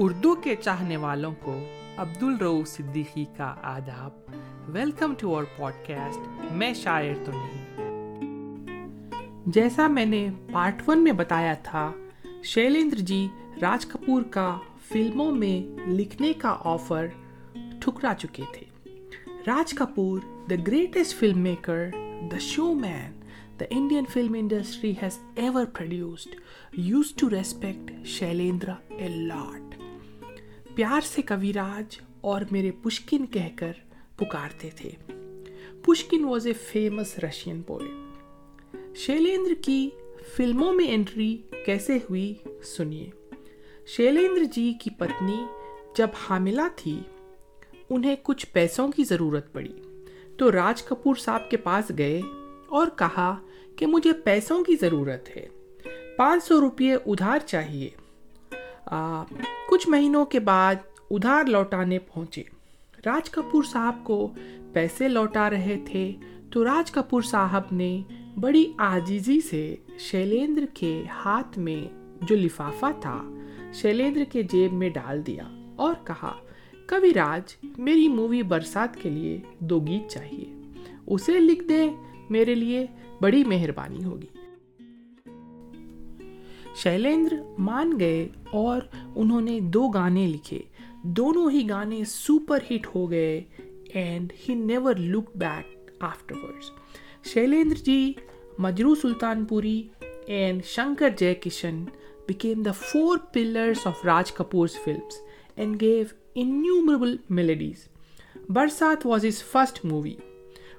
اردو کے چاہنے والوں کو عبد الرو صدیقی کا آداب۔ Welcome to our podcast میں شاعر تو نہیں۔ جیسا میں نے پارٹ ون میں بتایا تھا، شیلیندر جی راج کپور کا فلموں میں لکھنے کا آفر ٹھکرا چکے تھے۔ Raj Kapoor the greatest film maker the show man the Indian film industry has ever produced used to respect Shailendra a lot پیار سے کوی راج اور میرے پشکن کہہ کر پکارتے تھے۔ Pushkin was a famous Russian poet Shailendra کی فلموں میں انٹری کیسے ہوئی سنیے۔ شیلیندر جی کی پتنی جب حاملہ تھی، انہیں کچھ پیسوں کی ضرورت پڑی۔ تو راج کپور صاحب کے پاس گئے اور کہا کہ مجھے پیسوں کی ضرورت ہے۔ پانچ سو روپئے ادھار چاہیے۔ کچھ مہینوں کے بعد ادھار لوٹانے پہنچے۔ راج کپور صاحب کو پیسے لوٹا رہے تھے تو راج کپور صاحب نے بڑی آجیزی سے شیلیندر کے ہاتھ میں جو لفافہ تھا شیلیندر کے جیب میں ڈال دیا اور کہا، کبھی راج، میری مووی برسات کے لیے دو گیت چاہیے۔ اسے لکھ دے، میرے لیے بڑی مہربانی ہوگی۔ شیلیندر مان گئے اور انہوں نے دو گانے لکھے دونوں ہی گانے سپر ہٹ ہو گئے and he never look back after Shailendra ji Majrooh Sultanpuri and Shankar Jaikishan became the four pillars of Raj Kapoor's films and gave innumerable melodies Barsaat was his first movie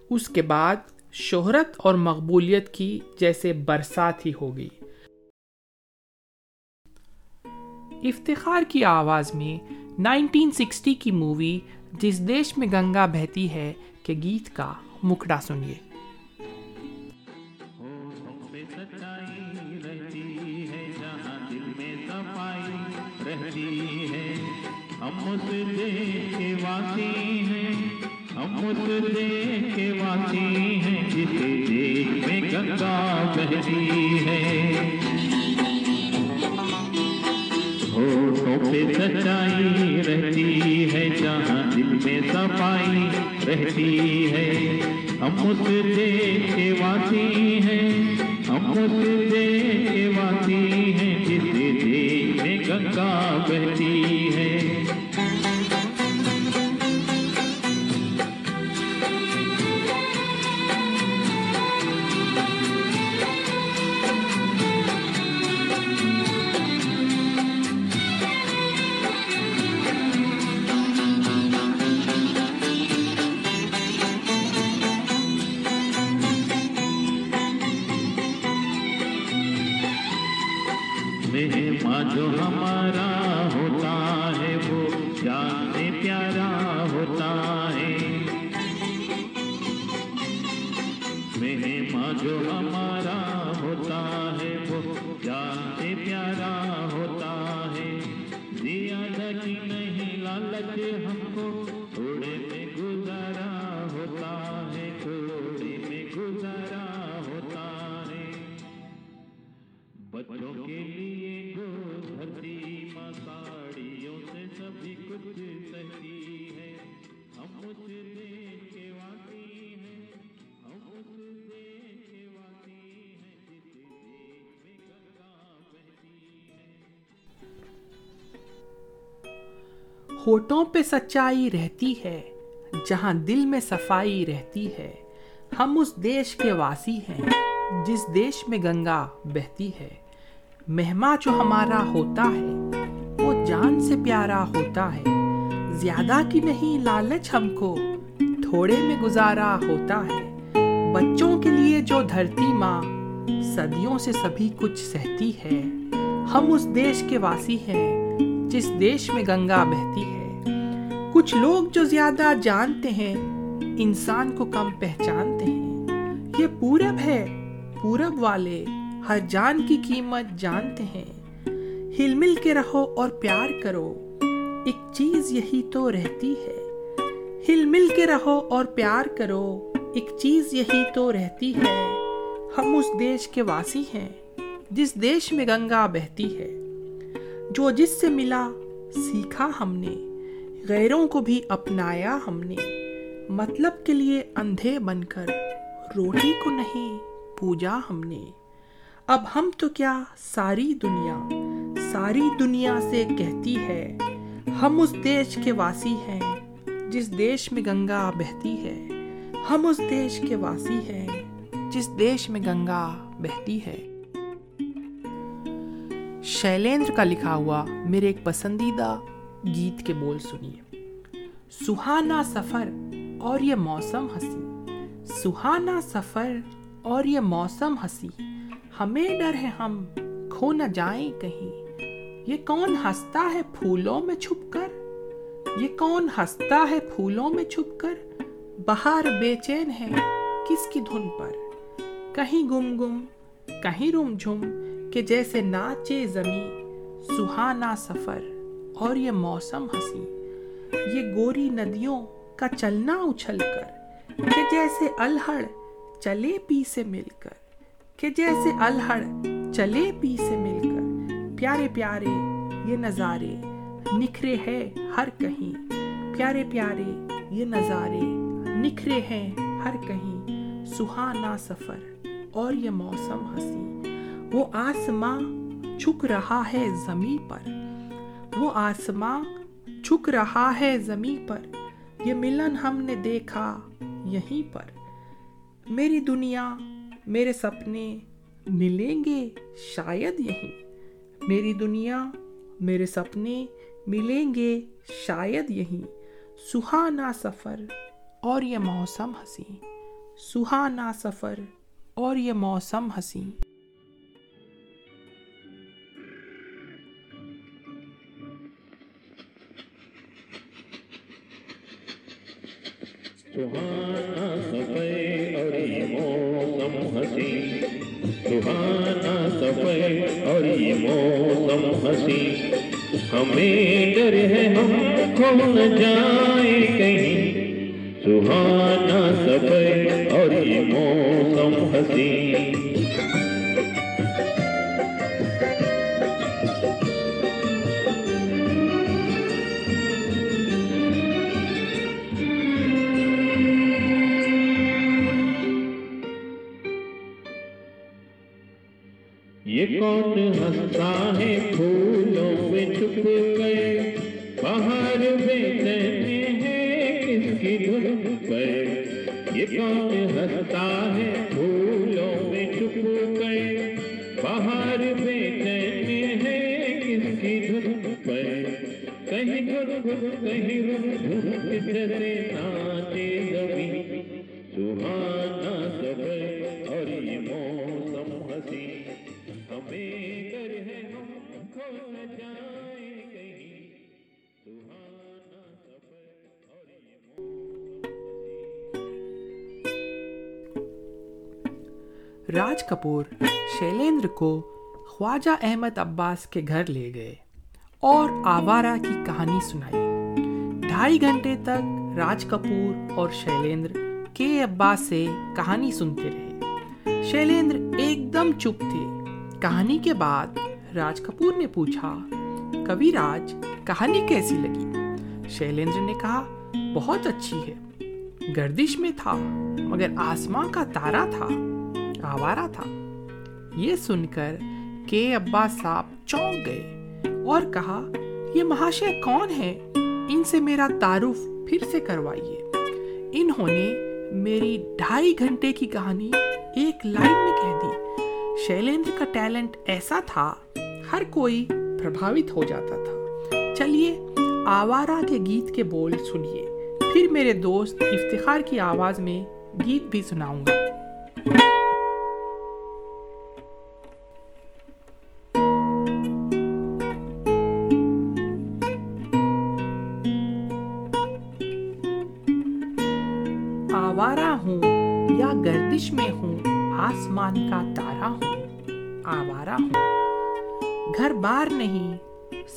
اس کے بعد شہرت اور مقبولیت کی جیسے برسات ہی ہو گئی افتخار کی آواز میں نائنٹین سکسٹی کی مووی جس دیش میں گنگا بہتی ہے کے گیت کا مکھڑا سنیے۔ گنگا بہتی ہے۔ سے سچائی رہتی ہے جہاں دل میں صفائی رہتی ہے۔ ہم اس دیکھے کے واسی ہیں، ہم اس دیکھے کے واسی ہیں جس دیکھے میں گنگا بہتی ہے۔ ہمارا ہوٹوں پہ سچائی رہتی ہے، جہاں دل میں صفائی رہتی ہے۔ ہم اس دیش کے واسی ہیں، جس دیش میں گنگا بہتی ہے۔ مہما جو ہمارا ہوتا ہے، وہ جان سے پیارا ہوتا ہے۔ زیادہ کی نہیں، لالچ ہم کو تھوڑے میں گزارا ہوتا ہے۔ بچوں کے لیے جو دھرتی ماں، صدیوں سے سبھی کچھ سہتی ہے۔ ہم اس دیش کے واسی ہیں، جس دیش میں گنگا بہتی ہے۔ کچھ لوگ جو زیادہ جانتے ہیں، انسان کو کم پہچانتے ہیں۔ یہ پورب ہے، پورب والے ہر جان کی قیمت جانتے ہیں۔ ہل مل کے رہو اور پیار کرو، ایک چیز یہی تو رہتی ہے۔ ہل مل کے رہو اور پیار کرو، ایک چیز یہی تو رہتی ہے۔ ہم اس دیش کے واسی ہیں، جس دیش میں گنگا بہتی ہے۔ جو جس سے ملا، سیکھا ہم نے۔ غیروں کو بھی اپنایا ہم نے۔ مطلب کے لیے اندھے بن کر روٹی کو نہیں پوجا ہم نے۔ اب ہم تو کیا ساری دنیا ساری دنیا سے کہتی ہے، ہم اس دیش کے واسی ہیں جس دیش میں گنگا بہتی ہے۔ ہم اس دیش کے واسی ہیں جس دیش میں گنگا بہتی ہے۔ شیلیندر کا لکھا ہوا میرے ایک پسندیدہ گیت کے بول سنیے۔ سہانا سفر اور یہ موسم ہنسی۔ سہانا سفر اور یہ موسم ہنسی۔ ہمیں ڈر ہے ہم، کھو نہ جائیں کہیں۔ یہ کون ہنستا ہے پھولوں میں چھپ کر؟ یہ کون ہنستا ہے پھولوں میں چھپ کر؟ بہار بے چین ہے کس کی دھن پر؟ کہیں گم گم، کہیں رم جھم کہ جیسے ناچے زمیں۔ سہانا سفر اور یہ موسم ہنسی۔ یہ گوری ندیوں کا چلنا اچھل کر، کہ جیسے الہڑ چلے پی سے مل کر، کہ جیسے الہڑ چلے پی سے مل کر۔ پیارے پیارے، یہ نظارے نکھرے ہیں ہر کہیں۔ پیارے پیارے، یہ نظارے نکھرے ہیں ہر کہیں۔ سہانا سفر اور یہ موسم ہنسی۔ وہ آسماں چھک رہا ہے زمیں پر۔ وہ آسماں چھک رہا ہے زمیں پر، یہ ملن ہم نے دیکھا یہیں پر۔ میری دنیا، میرے سپنے ملیں گے شاید یہیں۔ میری دنیا، میرے سپنے ملیں گے شاید یہیں۔ سہانا سفر اور یہ موسم ہنسی۔ سہانا سفر اور یہ موسم ہنسی۔ سہانا سفر اور یہ موسم ہنسی سہانا سفر اور یہ موسم ہنسی ہمیں ڈر ہے ہم کھو نہ جائیں راج کپور، شیلیندر کو خواجہ احمد عباس کے گھر لے گئے اور آوارہ کی کہانی سنائی۔ ڈھائی گھنٹے تک راج کپور اور شیلیندر کے عباس سے کہانی سنتے رہے۔ شیلیندر ایک دم چپ تھے۔ کہانی کے بعد راج کپور نے پوچھا، کبھی راج، کہانی کیسی لگی؟ شیلیندر نے کہا، بہت اچھی ہے۔ گردش میں تھا، مگر آسماں کا تارا تھا۔ آوارہ تھا۔ یہ سن کر کے عباس صاحب چونک گئے اور کہا، یہ مہاشے کون ہے ان سے میرا تعارف پھر سے کروائیے۔ انہوں نے میری ڈھائی گھنٹے کی کہانی ایک لائن میں کہہ دی۔ شیلیندر کا ٹیلنٹ ایسا تھا، ہر کوئی پربھاوت ہو جاتا تھا۔ چلیے، آوارہ کے گیت کے بول سنیے۔ پھر میرے دوست افتخار کی آواز میں گیت بھی سناؤں گا۔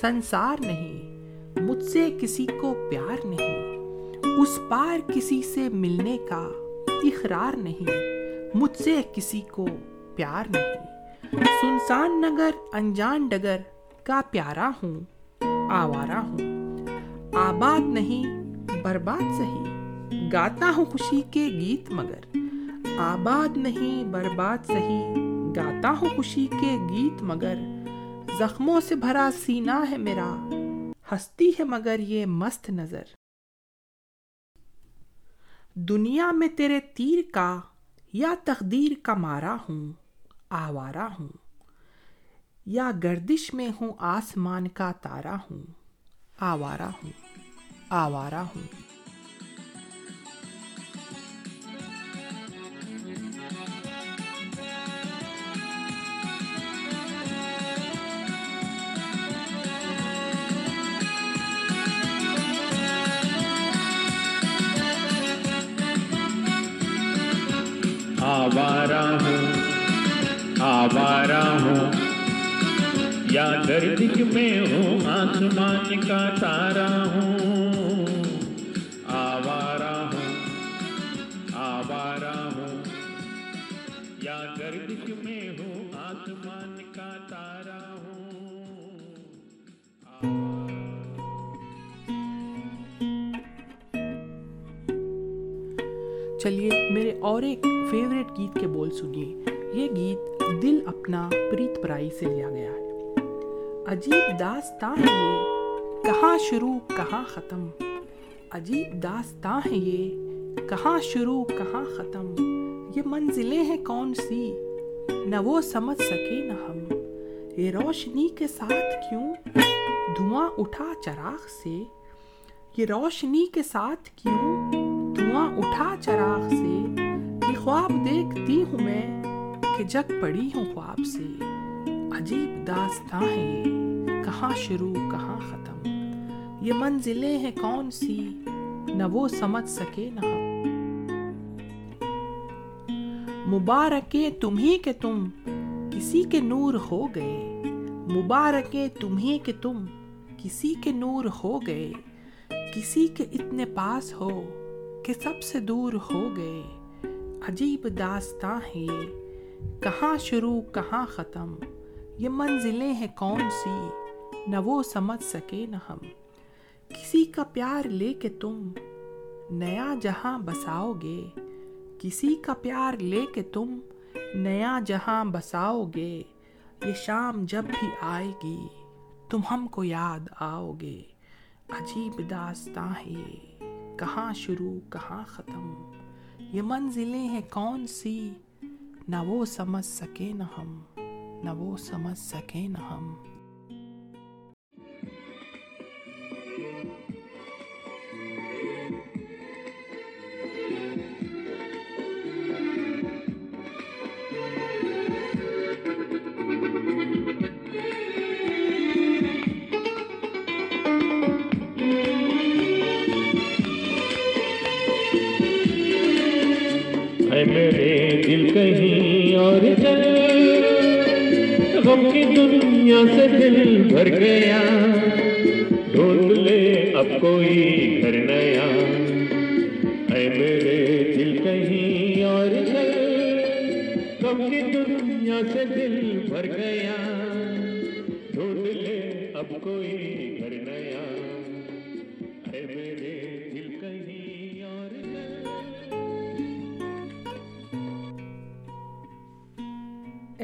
سنسار نہیں، مجھ سے کسی کو پیار نہیں۔ اس پار کسی سے ملنے کا اقرار نہیں، مجھ سے کسی کو پیار نہیں۔ سنسان نگر، انجان ڈگر کا پیارا ہوں، آوارا ہوں۔ آباد نہیں، برباد سہی۔ گاتا ہوں خوشی کے گیت مگر۔ آباد نہیں، برباد سہی۔ گاتا ہوں خوشی کے گیت مگر۔ زخموں سے بھرا سینا ہے میرا، ہستی ہے مگر یہ مست نظر۔ دنیا میں تیرے تیر کا یا تقدیر کا مارا ہوں، آوارہ ہوں۔ یا گردش میں ہوں، آسمان کا تارا ہوں۔ آوارہ ہوں آوارہ ہوں۔ آوارہ ہوں آوارہ ہوں۔ یا گردش میں ہوں، آسمان کا تارا ہوں۔ آوارہ ہوں آوارہ ہوں۔ یا گردش میں ہوں، آسمان کا تارا ہوں۔ چلیے، میرے اور ایک فیوریٹ گیت کے بول سنیے یہ گیت دل اپنا پریت پرائی سے لیا گیا ہے عجیب داستاں ہے یہ کہاں شروع کہاں ختم عجیب داستاں ہے یہ کہاں شروع کہاں ختم یہ منزلیں ہیں کون سی نہ وہ سمجھ سکے نہ ہم یہ روشنی کے ساتھ کیوں دھواں اٹھا چراغ سے یہ روشنی کے ساتھ کیوں دھواں اٹھا چراغ سے خواب دیکھتی ہوں میں کہ جگ پڑی ہوں خواب سے عجیب داستان ہے یہ کہاں شروع کہاں ختم یہ منزلیں ہیں کون سی نہ وہ سمجھ سکے نہ مبارک تمہیں کہ تم کسی کے نور ہو گئے مبارک تمہیں کہ تم کسی کے نور ہو گئے کسی کے اتنے پاس ہو کہ سب سے دور ہو گئے عجیب داستان ہے کہاں شروع، کہاں ختم؟ یہ منزلیں ہیں کون سی؟ نہ وہ سمجھ سکے نہ ہم۔ کسی کا پیار لے کے تم نیا جہاں بساؤ گے۔ کسی کا پیار لے کے تم نیا جہاں بساؤ گے۔ یہ شام جب بھی آئے گی، تم ہم کو یاد آؤ گے۔ عجیب داستان ہے کہاں شروع، کہاں ختم؟ یہ منزلیں ہیں کون سی؟ نہ وہ سمجھ سکے نہ ہم، نہ وہ سمجھ سکے نہ ہم۔ دل کہیں اور چل غم کی دنیا سے دل بھر گیا ڈھونڈ لے اب کوئی گھر نیا۔ اے میرے دل کہیں اور چل غم کی دنیا سے دل بھر گیا ڈھونڈ لے اب کوئی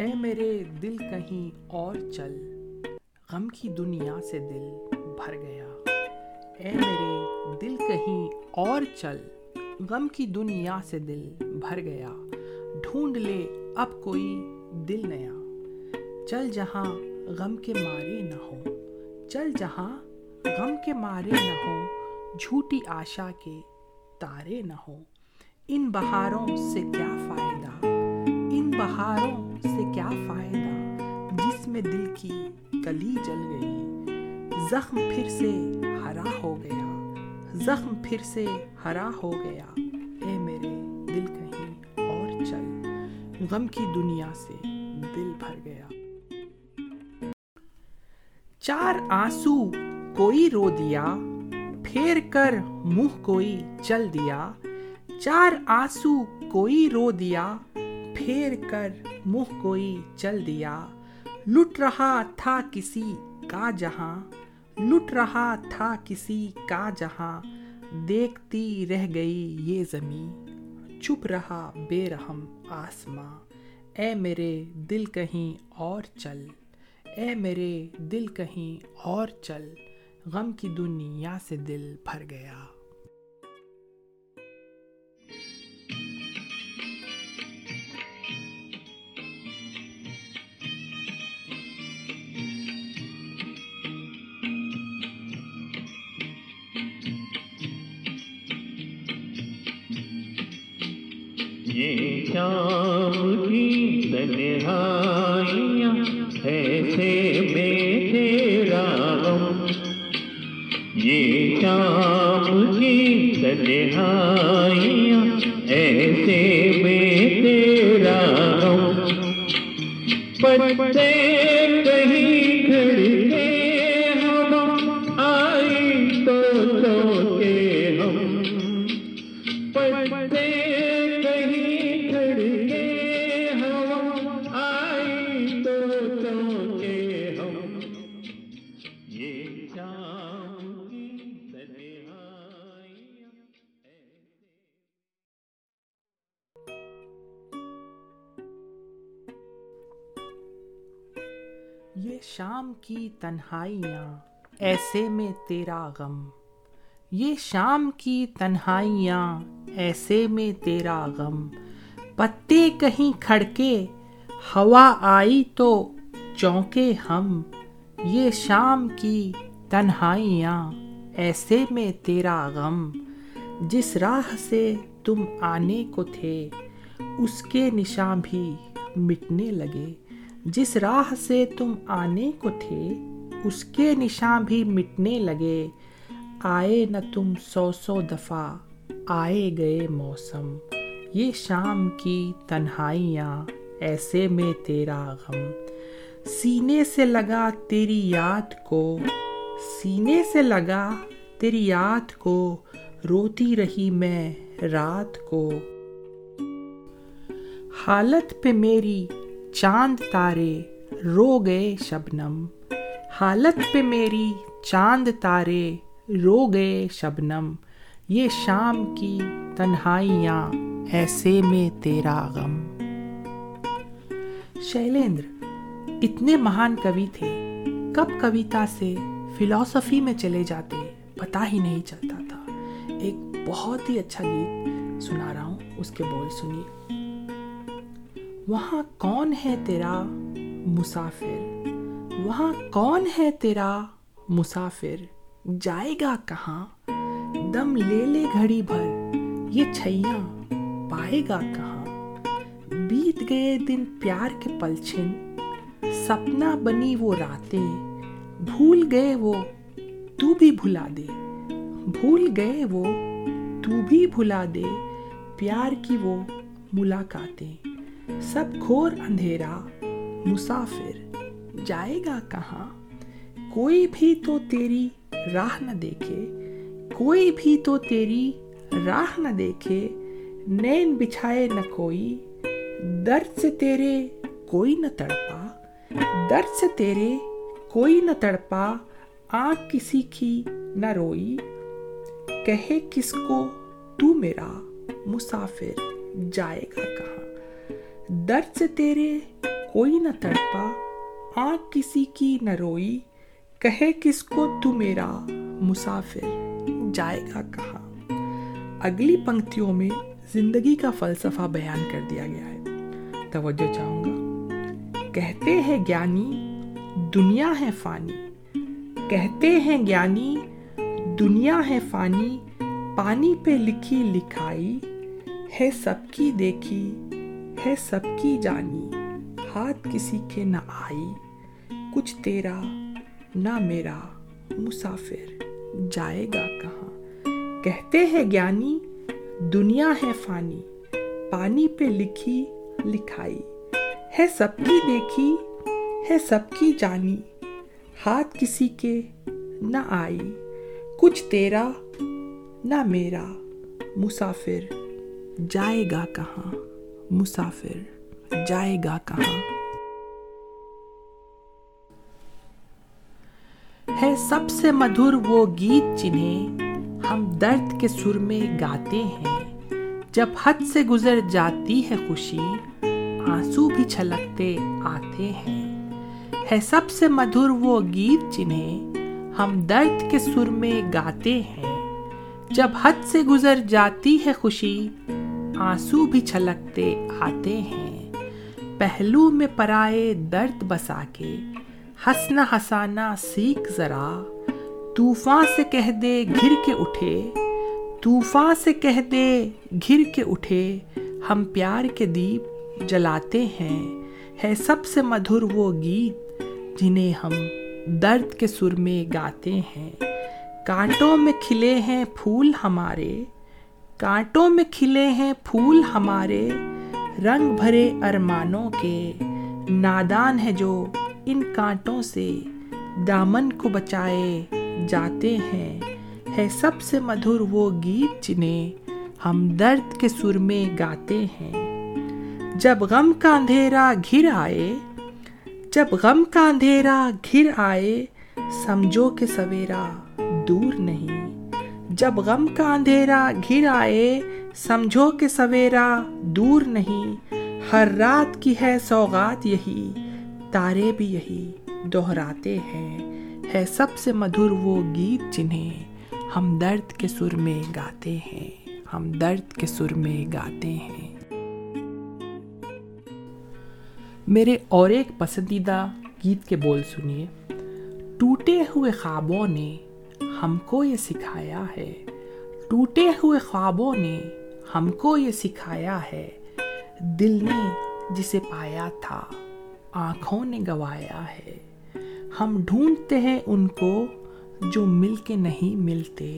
اے میرے دل کہیں اور چل۔ غم کی دنیا سے دل بھر گیا۔ اے میرے دل کہیں اور چل۔ غم کی دنیا سے دل بھر گیا۔ ڈھونڈ لے اب کوئی دل نیا۔ چل جہاں غم کے مارے نہ ہو۔ چل جہاں غم کے مارے نہ ہو۔ جھوٹی آشا کے تارے نہ ہو۔ ان بہاروں سے کیا فائدہ؟ ان بہاروں سے کیا فائدہ؟ جس میں دل کی کلی جل گئی۔ زخم پھر سے ہرا ہو گیا۔ زخم پھر سے ہرا ہو گیا۔ اے میرے دل کہیں اور چل۔ غم کی دنیا سے دل بھر گیا۔ چار آنسو کوئی رو دیا۔ پھیر کر منہ کوئی چل دیا۔ چار آنسو کوئی رو دیا۔ پھیر کر منہ کوئی چل دیا۔ لٹ رہا تھا کسی کا جہاں، لٹ رہا تھا کسی کا جہاں۔ دیکھتی رہ گئی یہ زمیں چپ رہا بے رحم آسماں۔ اے میرے دل کہیں اور چل، اے میرے دل کہیں اور چل۔ غم کی دنیا سے دل بھر گیا۔ یہ شام کی تنہائیاں ایسے میں تیرا یہ شام کی تنہائیاں ایسے میں تیرا پتے یہ شام کی تنہائیاں، ایسے میں تیرا غم۔ یہ شام کی تنہائیاں، ایسے میں تیرا غم۔ پتے کہیں کھڑکے، ہوا آئی تو چونکے ہم۔ یہ شام کی تنہائیاں، ایسے میں تیرا غم۔ جس راہ سے تم آنے کو تھے، اس کے نشاں بھی مٹنے لگے۔ جس راہ سے تم آنے کو تھے، اس کے نشان بھی مٹنے لگے۔ آئے نہ تم سو سو دفعہ، آئے گئے موسم۔ یہ شام کی تنہائیاں، ایسے میں تیرا غم۔ سینے سے لگا تیری یاد کو، سینے سے لگا تیری یاد کو، روتی رہی میں رات کو۔ حالت پہ میری چاند تارے رو گئے شبنم۔ حالت پہ میری چاند تارے رو گئے شبنم۔ یہ شام کی تنہائیاں ایسے میں تیرا غم۔ شیلیندر اتنے مہان کبھی تھے۔ کب کویتا سے فلاسفی میں چلے جاتے پتا ہی نہیں چلتا تھا۔ ایک بہت ہی اچھا گیت سنا رہا ہوں، اس کے بول سنیے۔ وہاں کون ہے تیرا مسافر؟ وہاں کون ہے تیرا مسافر؟ جائے گا کہاں؟ دم لے لے گھڑی بھر، یہ چھیاں پائے گا کہاں؟ بیت گئے دن پیار کے پلچھن، سپنا بنی وہ راتیں، بھول گئے وہ تو بھی بھلا دے۔ بھول گئے وہ تو بھی بھلا دے، پیار کی وہ ملاقاتیں۔ سب کھور اندھیرا، مسافر، جائے گا کہاں؟ کوئی بھی تو تیری راہ نہ دیکھے، کوئی بھی تو تیری راہ نہ دیکھے، نین بچھائے نہ کوئی درد سے تیرے کوئی نہ تڑپا درد سے تیرے کوئی نہ تڑپا، آنکھ کسی کی نہ روئی۔ کہے کس کو تو میرا مسافر جائے گا کہاں؟ درد سے تیرے کوئی نہ تڑپا، آنکھ کسی کی نہ روئی، کہے کس کو تو میرا مسافر جائے گا کہاں۔ اگلی پنکتیوں میں زندگی کا فلسفہ بیان کر دیا گیا ہے۔ توجہ چاہوں گا۔ کہتے ہیں گیانی، دنیا ہے فانی۔ کہتے ہیں گیانی، دنیا ہے فانی۔ پانی پہ لکھی لکھائی ہے، سب کی دیکھی ہے سب کی جانی۔ ہاتھ کسی کے نہ آئی، کچھ تیرا نہ میرا۔ مسافر جائے گا کہاں؟ کہتے ہیں گیانی، دنیا ہے فانی، پانی پہ لکھی، لکھائی۔ ہے سب کی دیکھی، ہے سب کی جانی۔ ہاتھ کسی کے نہ آئی، کچھ تیرا نہ میرا۔ مسافر جائے گا کہاں؟ مسافر جائے گا کہاں؟ ہے سب سے مدھر وہ گیت جنہیں ہم درد کے سر میں گاتے ہیں۔ جب حد سے گزر جاتی ہے خوشی، آنسو بھی چھلکتے آتے ہیں۔ ہے سب سے مدھر وہ گیت جنہیں ہم درد کے سر میں گاتے ہیں۔ جب حد سے گزر جاتی ہے خوشی آنسو بھی چھلکتے آتے ہیں۔ پہلو میں پرائے درد بسا کے ہنسنا ہسانا سیکھ ذرا۔ طوفان سے کہہ دے گھر کے اٹھے۔ طوفان سے کہہ دے گھر کے اٹھے۔ ہم پیار کے دیپ جلاتے ہیں۔ ہے سب سے مدھر وہ گیت جنہیں ہم درد کے سر میں گاتے ہیں۔ کانٹوں میں کھلے ہیں پھول ہمارے۔ کانٹوں میں کھلے ہیں پھول ہمارے، رنگ بھرے ارمانوں کے۔ نادان ہے جو ان کانٹوں سے دامن کو بچائے جاتے ہیں۔ ہے سب سے مدھر وہ گیت جنہیں ہم درد کے سر میں گاتے ہیں۔ جب غم کا اندھیرا گھر آئے، جب غم کا اندھیرا گھر آئے، سمجھو کہ سویرا دور نہیں۔ جب غم کا اندھیرا گھر آئے، سمجھو کہ سویرا دور نہیں، ہر رات کی ہے سوغات یہی، تارے بھی یہی دہراتے ہیں۔ ہے سب سے مدھر وہ گیت جنہیں ہم درد کے سر میں گاتے ہیں۔ ہم درد کے سر میں گاتے ہیں۔ میرے اور ایک پسندیدہ گیت کے بول سنیے۔ ٹوٹے ہوئے خوابوں نے ہم کو یہ سکھایا ہے۔ ٹوٹے ہوئے خوابوں نے ہم کو یہ سکھایا ہے۔ دل نے جسے پایا تھا، آنکھوں نے گوایا ہے۔ ہم ڈھونڈتے ہیں ان کو جو مل کے نہیں ملتے۔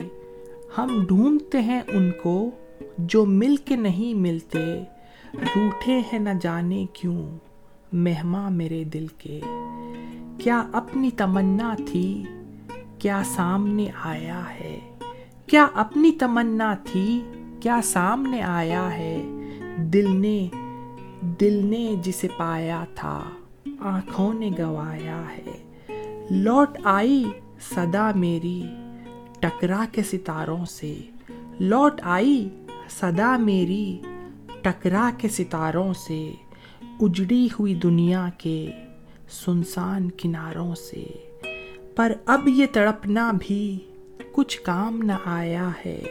ہم ڈھونڈتے ہیں ان کو جو مل کے نہیں ملتے۔ روٹھے ہیں نہ جانے کیوں مہماں میرے دل کے۔ کیا اپنی تمنا تھی کیا سامنے آیا ہے؟ کیا اپنی تمنا تھی؟ کیا سامنے آیا ہے؟ دل نے دل نے جسے پایا تھا، آنکھوں نے گوایا ہے۔ لوٹ آئی صدا میری ٹکرا کے ستاروں سے۔ لوٹ آئی صدا میری ٹکرا کے ستاروں سے۔ اجڑی ہوئی دنیا کے سنسان کناروں سے۔ پر اب یہ تڑپنا بھی کچھ کام نہ آیا ہے۔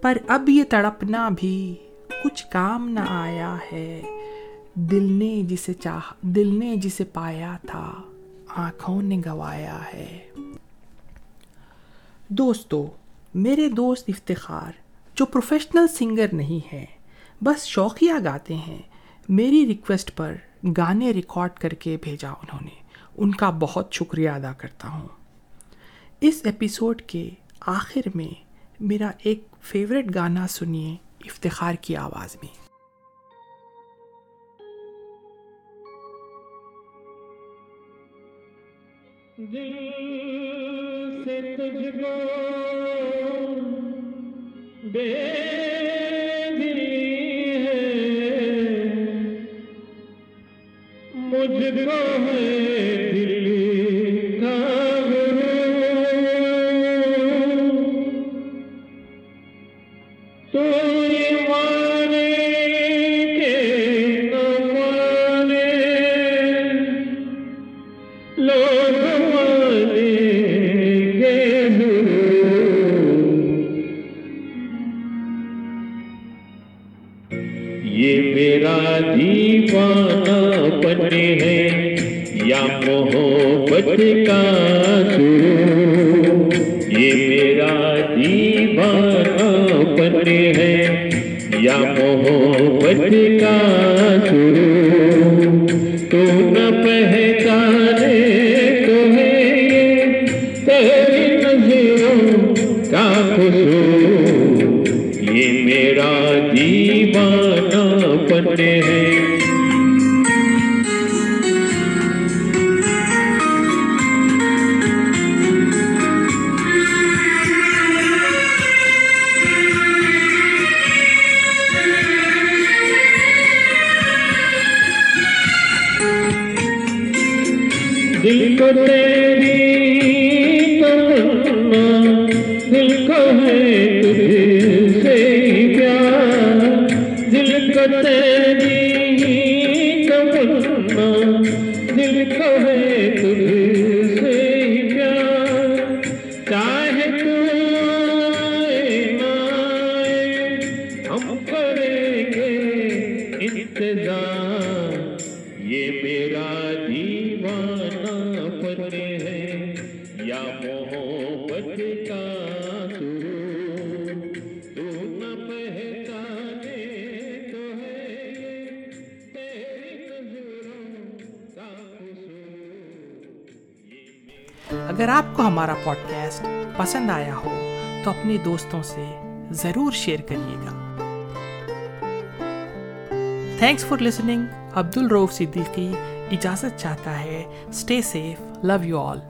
پر اب یہ تڑپنا بھی کچھ کام نہ آیا ہے۔ دل نے جسے چاہ، دل نے جسے پایا تھا، آنکھوں نے گوایا ہے۔ دوستو، میرے دوست افتخار، جو پروفیشنل سنگر نہیں ہے، بس شوقیہ گاتے ہیں۔ میری ریکویسٹ پر گانے ریکارڈ کر کے بھیجا انہوں نے۔ ان کا بہت شکریہ ادا کرتا ہوں۔ اس ایپیسوڈ کے آخر میں میرا ایک فیوریٹ گانا سنیے، افتخار کی آواز میں۔ دل سے تجھ کو بے دلی ہے۔ مجھ کو ہے نہ ہمارا پوڈ کاسٹ پسند آیا ہو تو اپنے دوستوں سے ضرور شیئر کریے گا۔ تھینکس فار لسننگ عبد الروف صدیقی اجازت چاہتا ہے stay safe love you all